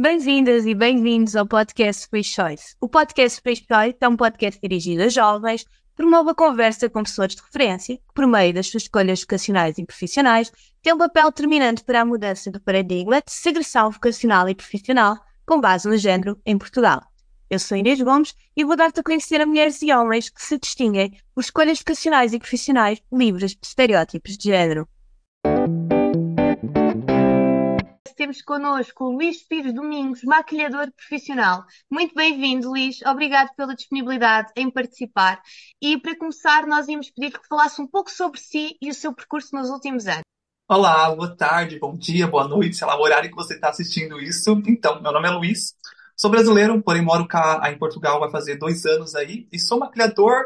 Bem-vindas e bem-vindos ao podcast Space Choice. O podcast Space Choice é um podcast dirigido a jovens, promove a conversa com pessoas de referência que, por meio das suas escolhas vocacionais e profissionais, têm um papel determinante para a mudança do paradigma de segressão vocacional e profissional com base no género em Portugal. Eu sou Inês Gomes e vou dar-te a conhecer a mulheres e homens que se distinguem por escolhas vocacionais e profissionais livres de estereótipos de género. Temos connosco o Luís Pires Domingos, maquilhador profissional. Muito bem-vindo, Luís. Obrigado pela disponibilidade em participar. E para começar, nós íamos pedir que falasse um pouco sobre si e o seu percurso nos últimos anos. Olá, boa tarde, bom dia, boa noite, sei lá o horário que você está assistindo isso. Então, meu nome é Luís, sou brasileiro, porém moro cá em Portugal vai fazer dois anos aí e sou maquilhador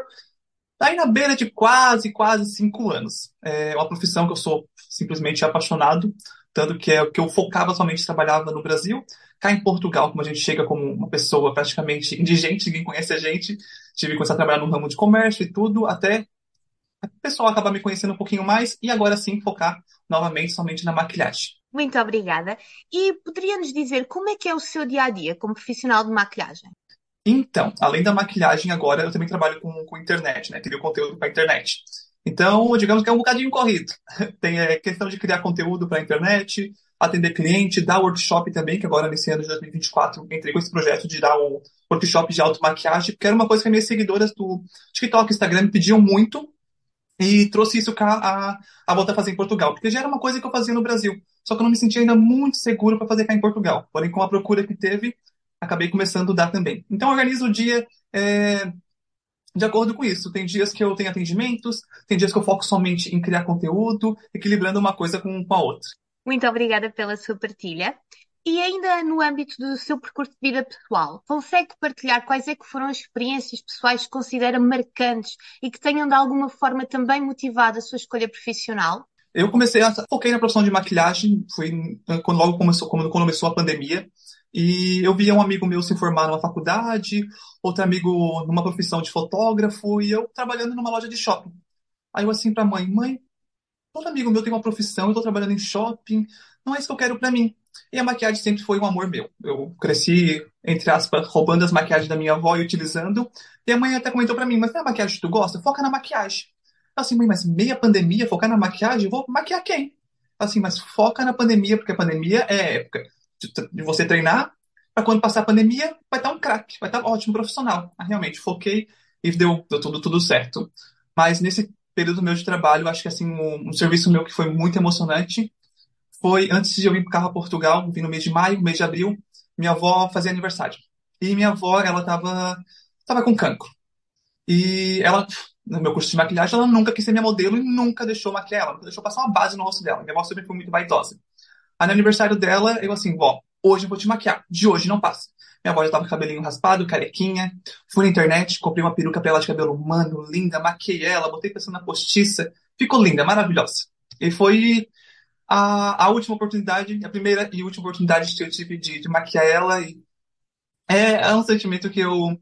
aí na beira de quase, quase cinco anos. É uma profissão que eu sou simplesmente apaixonado tanto que é o que eu focava somente trabalhava no Brasil. Cá em Portugal, como a gente chega como uma pessoa praticamente indigente, ninguém conhece a gente, tive que começar a trabalhar no ramo de comércio e tudo, até o pessoal acabar me conhecendo um pouquinho mais e agora sim focar novamente somente na maquilhagem. Muito obrigada. E poderia nos dizer como é que é o seu dia a dia como profissional de maquilhagem? Então, além da maquilhagem, agora eu também trabalho com, com internet, né? Crio conteúdo para internet. Então, digamos que é um bocadinho corrido. Tem a é, questão de criar conteúdo para a internet, atender cliente, dar workshop também, que agora nesse ano de 2024 entrei com esse projeto de dar o workshop de automaquiagem, porque era uma coisa que as minhas seguidoras do TikTok e Instagram pediam muito, e trouxe isso cá a, a voltar a fazer em Portugal, porque já era uma coisa que eu fazia no Brasil, só que eu não me sentia ainda muito seguro para fazer cá em Portugal. Porém, com a procura que teve, acabei começando a dar também. Então, organizo o dia é, de acordo com isso. Tem dias que eu tenho atendimentos, tem dias que eu foco somente em criar conteúdo, equilibrando uma coisa com, com a outra. Muito obrigada pela sua partilha. E ainda no âmbito do seu percurso de vida pessoal, consegue partilhar quais é que foram as experiências pessoais que considera marcantes e que tenham de alguma forma também motivado a sua escolha profissional? Eu comecei a foquei na profissão de maquilhagem, foi quando logo começou, quando começou a pandemia. E eu via um amigo meu se formar numa faculdade, outro amigo numa profissão de fotógrafo, e eu trabalhando numa loja de shopping. Aí eu assim pra mãe, mãe, todo amigo meu tem uma profissão, eu tô trabalhando em shopping, não é isso que eu quero para mim. E a maquiagem sempre foi um amor meu. Eu cresci, entre aspas, roubando as maquiagens da minha avó e utilizando. E a mãe até comentou para mim, mas não é a maquiagem que tu gosta? Foca na maquiagem. Eu assim, mãe, mas meia pandemia, focar na maquiagem? Eu vou maquiar quem? Assim, mas foca na pandemia, porque a pandemia é época de você treinar, para quando passar a pandemia, vai estar um craque, vai estar ótimo profissional. Ah, realmente, foquei e deu, deu tudo, tudo certo. Mas nesse período meu de trabalho, acho que assim, um, um, serviço meu que foi muito emocionante foi antes de eu vir para Portugal, vim no mês de maio, mês de abril, minha avó fazia aniversário. E minha avó, ela tava, tava com cancro. E ela, no meu curso de maquilhagem, ela nunca quis ser minha modelo e nunca deixou maquiar ela, nunca deixou passar uma base no rosto dela. Minha avó sempre foi muito vaidosa. Aí no aniversário dela, eu assim, vó, hoje eu vou te maquiar. De hoje não passa. Minha avó já tava com cabelinho raspado, carequinha. Fui na internet, comprei uma peruca pra ela de cabelo humano, linda, maquiei ela, botei pensando na postiça. Ficou linda, maravilhosa. E foi a, a última oportunidade, a primeira e última oportunidade que eu tive de, de maquiar ela. E é, é um sentimento que eu.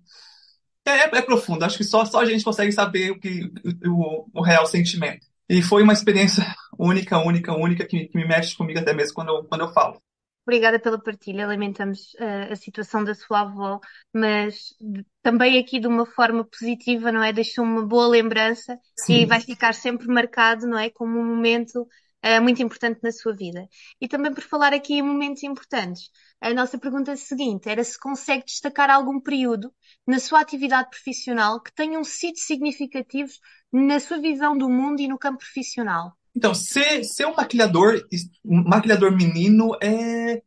É, é, profundo, acho que só, só a gente consegue saber o, que, o, o real sentimento. E foi uma experiência única, única, única, que, que me mexe comigo até mesmo quando eu, quando eu falo. Obrigada pela partilha, lamentamos uh, a situação da sua avó, mas também aqui de uma forma positiva, não é? Deixou uma boa lembrança Sim. e vai ficar sempre marcado, não é? Como um momento uh, muito importante na sua vida. E também por falar aqui em momentos importantes, a nossa pergunta seguinte era se consegue destacar algum período na sua atividade profissional que tenham sido significativos na sua visão do mundo e no campo profissional. Então, ser, ser um maquilhador, um maquilhador menino é.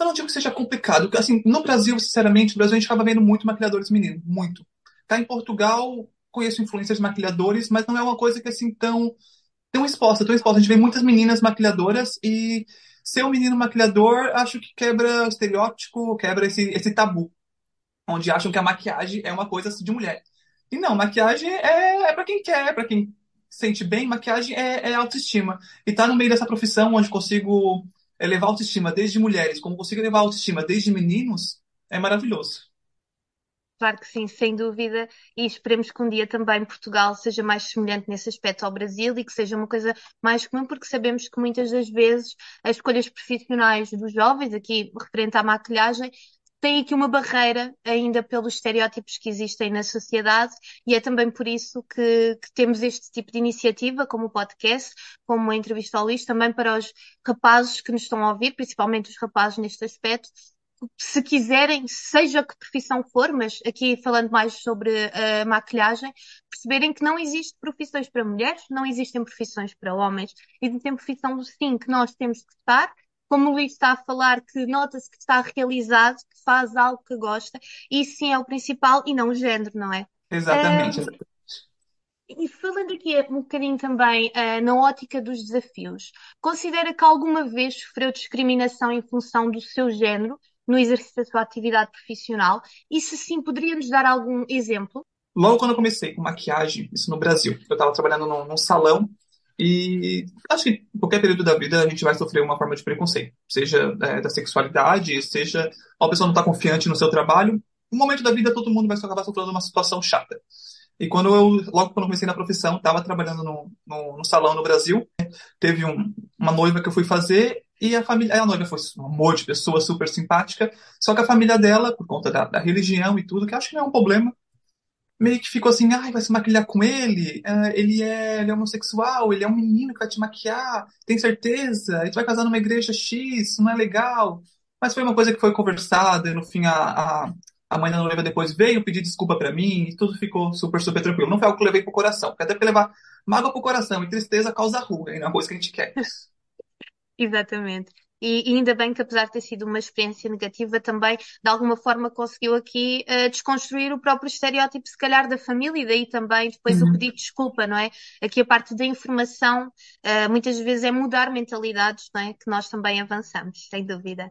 Eu não digo que seja complicado. Assim, no Brasil, sinceramente, no Brasil a gente acaba vendo muito maquilhadores meninos, muito. Cá em Portugal, conheço influencers maquilhadores, mas não é uma coisa que assim tão tão exposta, tão exposta. A gente vê muitas meninas maquilhadoras e ser um menino maquilhador, acho que quebra o estereótipo, quebra esse, esse tabu, onde acham que a maquiagem é uma coisa de mulher. E não, maquiagem é, é para quem quer, é para quem sente bem, maquiagem é, é autoestima. E tá no meio dessa profissão onde consigo elevar autoestima desde mulheres, como consigo elevar autoestima desde meninos, é maravilhoso. Claro que sim, sem dúvida, e esperemos que um dia também Portugal seja mais semelhante nesse aspecto ao Brasil e que seja uma coisa mais comum, porque sabemos que muitas das vezes as escolhas profissionais dos jovens, aqui referente à maquilhagem, têm aqui uma barreira ainda pelos estereótipos que existem na sociedade e é também por isso que, que temos este tipo de iniciativa, como o podcast, como a entrevista ao Luís, também para os rapazes que nos estão a ouvir, principalmente os rapazes neste aspecto, se quiserem, seja que profissão for, mas aqui falando mais sobre a maquilhagem, perceberem que não existe profissões para mulheres, não existem profissões para homens, existem profissões sim que nós temos que estar, como o Luís está a falar, que nota-se que está realizado, que faz algo que gosta, e sim é o principal e não o género, não é? Exatamente. Uh, e falando aqui um bocadinho também uh, na ótica dos desafios, considera que alguma vez sofreu discriminação em função do seu género no exercício da sua atividade profissional? E se sim, poderia-nos dar algum exemplo? Logo quando eu comecei com maquiagem, isso no Brasil, eu estava trabalhando num, num, salão e acho que em qualquer período da vida a gente vai sofrer uma forma de preconceito, seja é, da sexualidade, seja a pessoa não está confiante no seu trabalho. No momento da vida todo mundo vai acabar sofrendo uma situação chata. E quando eu, logo quando eu comecei na profissão, estava trabalhando no, no, no, salão no Brasil, teve um, uma noiva que eu fui fazer e a família, a noiva foi um amor de pessoa, super simpática, só que a família dela, por conta da, da religião e tudo, que acho que não é um problema, meio que ficou assim, ai, vai se maquilhar com ele, uh, ele, é, ele é homossexual, ele é um menino que vai te maquiar, tem certeza? Ele vai casar numa igreja X, não é legal. Mas foi uma coisa que foi conversada, e no fim a, a, a mãe da noiva depois veio pedir desculpa para mim e tudo ficou super, super tranquilo. Não foi algo que eu levei pro coração, porque até porque levar mágoa pro coração e tristeza causa ruga, e não é uma coisa que a gente quer. Exatamente. E, e, ainda bem que, apesar de ter sido uma experiência negativa, também de alguma forma conseguiu aqui uh, desconstruir o próprio estereótipo, se calhar, da família, e daí também depois uhum. o pedido de desculpa, não é? Aqui a parte da informação, uh, muitas vezes é mudar mentalidades, não é? Que nós também avançamos, sem dúvida.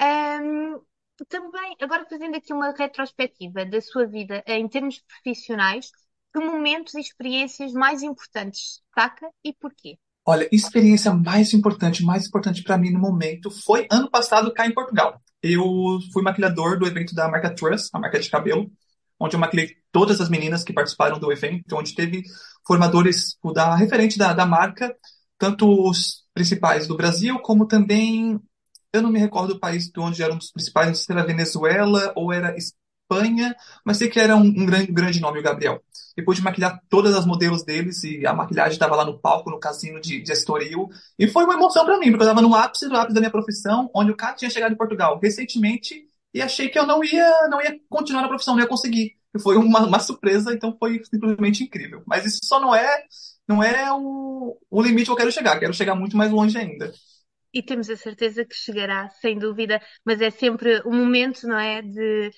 Um, também, agora fazendo aqui uma retrospectiva da sua vida em termos profissionais, que momentos e experiências mais importantes destaca e porquê? Olha, experiência mais importante, mais importante para mim no momento foi ano passado cá em Portugal. Eu fui maquilhador do evento da marca Trust, a marca de cabelo, onde eu maquilhei todas as meninas que participaram do evento, onde teve formadores da referente da, da marca, tanto os principais do Brasil, como também, eu não me recordo do país de onde eram os principais, não sei se era Venezuela ou era Espanha, mas sei que era um, um grande, grande nome, o Gabriel depois de maquilhar todas as modelos deles, e a maquilhagem estava lá no palco, no casino de, de Estoril. E foi uma emoção para mim, porque eu estava no ápice do ápice da minha profissão, onde o cara tinha chegado em Portugal recentemente e achei que eu não ia, não ia continuar na profissão, não ia conseguir. E foi uma, uma surpresa, então foi simplesmente incrível. Mas isso só não é, não é o, o limite que eu quero chegar, quero chegar muito mais longe ainda e temos a certeza que chegará, sem dúvida, mas é sempre um momento, não é, de,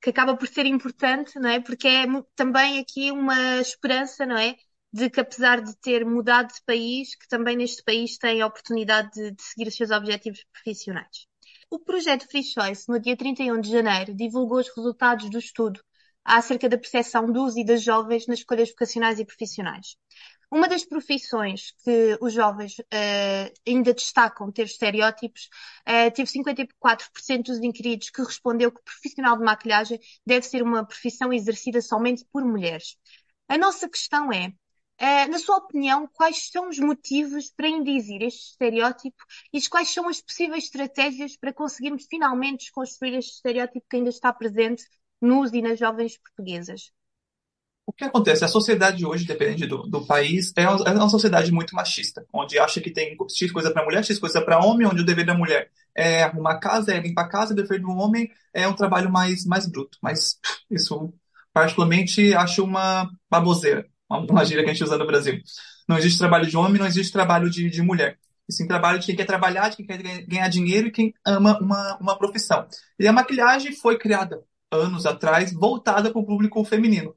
que acaba por ser importante, não é? Porque é também aqui uma esperança, não é? De que apesar de ter mudado de país, que também neste país tem a oportunidade de, de seguir os seus objetivos profissionais. O projeto Free Choice, no dia 31 de janeiro, divulgou os resultados do estudo acerca da percepção dos e das jovens nas escolhas vocacionais e profissionais. Uma das profissões que os jovens uh, ainda destacam ter estereótipos, uh, teve 54% dos inquiridos que respondeu que profissional de maquilhagem deve ser uma profissão exercida somente por mulheres. A nossa questão é, uh, na sua opinião, quais são os motivos para indizir este estereótipo e quais são as possíveis estratégias para conseguirmos finalmente desconstruir este estereótipo que ainda está presente nos e nas jovens portuguesas? O que acontece? A sociedade hoje, dependendo do, do país, é uma, é uma, sociedade muito machista, onde acha que tem X coisa para mulher, X coisa para homem, onde o dever da mulher é arrumar casa, é limpar casa, o dever do homem é um trabalho mais, mais bruto. Mas isso, particularmente, acho uma baboseira, uma, uma gíria que a gente usa no Brasil. Não existe trabalho de homem, não existe trabalho de, de mulher. Sim trabalho de quem quer trabalhar, de quem quer ganhar dinheiro e quem ama uma, uma profissão. E a maquilhagem foi criada anos atrás, voltada para o público feminino.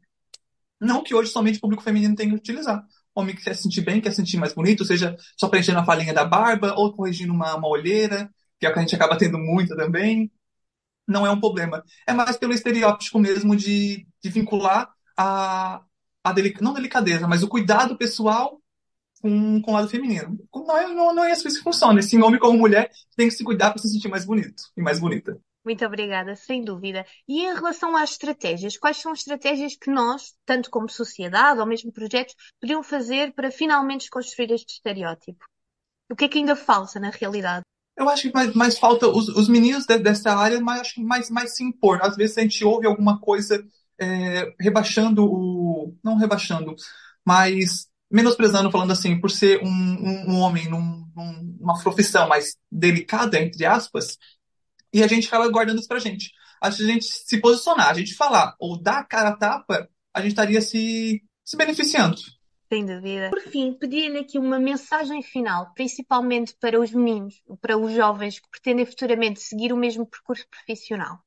Não que hoje somente o público feminino tenha que utilizar. Homem que quer se sentir bem, quer se sentir mais bonito, seja só preenchendo a falinha da barba ou corrigindo uma, uma olheira, que é o que a gente acaba tendo muito também. Não é um problema. É mais pelo estereótipo mesmo de, de vincular a, a não delicadeza, mas o cuidado pessoal com, com o lado feminino. Não é, não, não é assim que funciona. Sim, homem como mulher tem que se cuidar para se sentir mais bonito e mais bonita. Muito obrigada, sem dúvida. E em relação às estratégias, quais são as estratégias que nós, tanto como sociedade ou mesmo projetos, podiam fazer para finalmente desconstruir este estereótipo? O que é que ainda falta na realidade? Eu acho que mais, mais falta os, os meninos de, dessa área, mas acho que mais, mais se impor. Às vezes a gente ouve alguma coisa é, rebaixando o. Não rebaixando, mas menosprezando, falando assim, por ser um, um, um homem num, numa profissão mais delicada, entre aspas, e a gente acaba guardando isso pra gente. Acho que a gente se posicionar, a gente falar ou dar a cara a tapa, a gente estaria se, se beneficiando. Sem dúvida. Por fim, pedir-lhe aqui uma mensagem final, principalmente para os meninos, para os jovens que pretendem futuramente seguir o mesmo percurso profissional.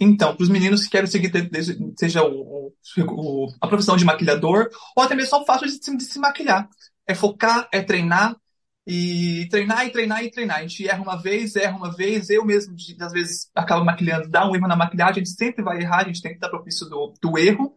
Então, para os meninos que querem seguir, seja o, o, a profissão de maquilhador, ou até mesmo só o fato de se, de se maquilhar. É focar, é treinar, e treinar e treinar e treinar. A gente erra uma vez, erra uma vez. Eu mesmo, às vezes, acabo maquilhando, dá um erro na maquilhagem. A gente sempre vai errar, a gente tem que estar propício do, do erro.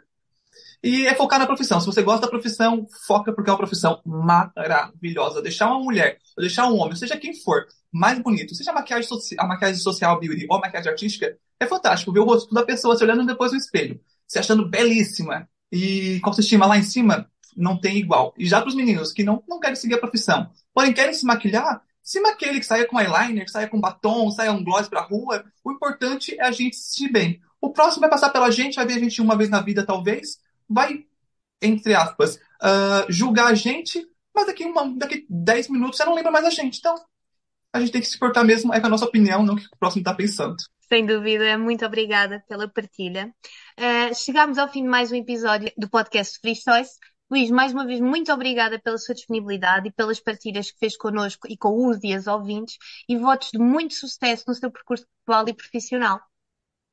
E é focar na profissão. Se você gosta da profissão, foca porque é uma profissão maravilhosa. Deixar uma mulher, ou deixar um homem, seja quem for, mais bonito, seja a maquiagem, a maquiagem social beauty ou a maquiagem artística, é fantástico ver o rosto da pessoa se olhando depois no espelho, se achando belíssima e com autoestima lá em cima, não tem igual. E já para os meninos que não, não querem seguir a profissão, porém querem se maquilhar, se maquilhe, que saia com eyeliner, que saia com batom, saia um gloss pra rua. O importante é a gente se sentir bem. O próximo vai passar pela gente, vai ver a gente uma vez na vida, talvez, vai, entre aspas, uh, julgar a gente, mas daqui, uma, daqui 10 minutos você não lembra mais a gente. Então, a gente tem que se portar mesmo, é com a nossa opinião, não o que o próximo está pensando. Sem dúvida, muito obrigada pela partilha. Uh, chegamos ao fim de mais um episódio do podcast Free Choice. Luís, mais uma vez, muito obrigada pela sua disponibilidade e pelas partilhas que fez connosco e com os e as ouvintes e votos de muito sucesso no seu percurso pessoal e profissional.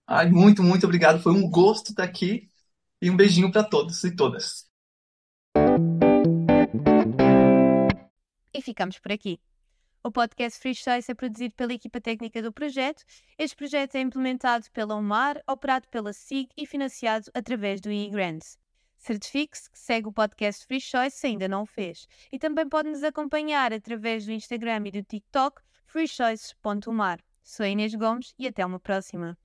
Ai, muito, muito obrigado. Foi um gosto estar aqui e um beijinho para todos e todas. E ficamos por aqui. O podcast Free Choice é produzido pela equipa técnica do projeto. Este projeto é implementado pela UMAR, operado pela SIG e financiado através do e-Grants. Certifique-se que segue o podcast Free Choice se ainda não o fez. E também pode nos acompanhar através do Instagram e do TikTok freechoices.umar. Sou Inês Gomes e até uma próxima.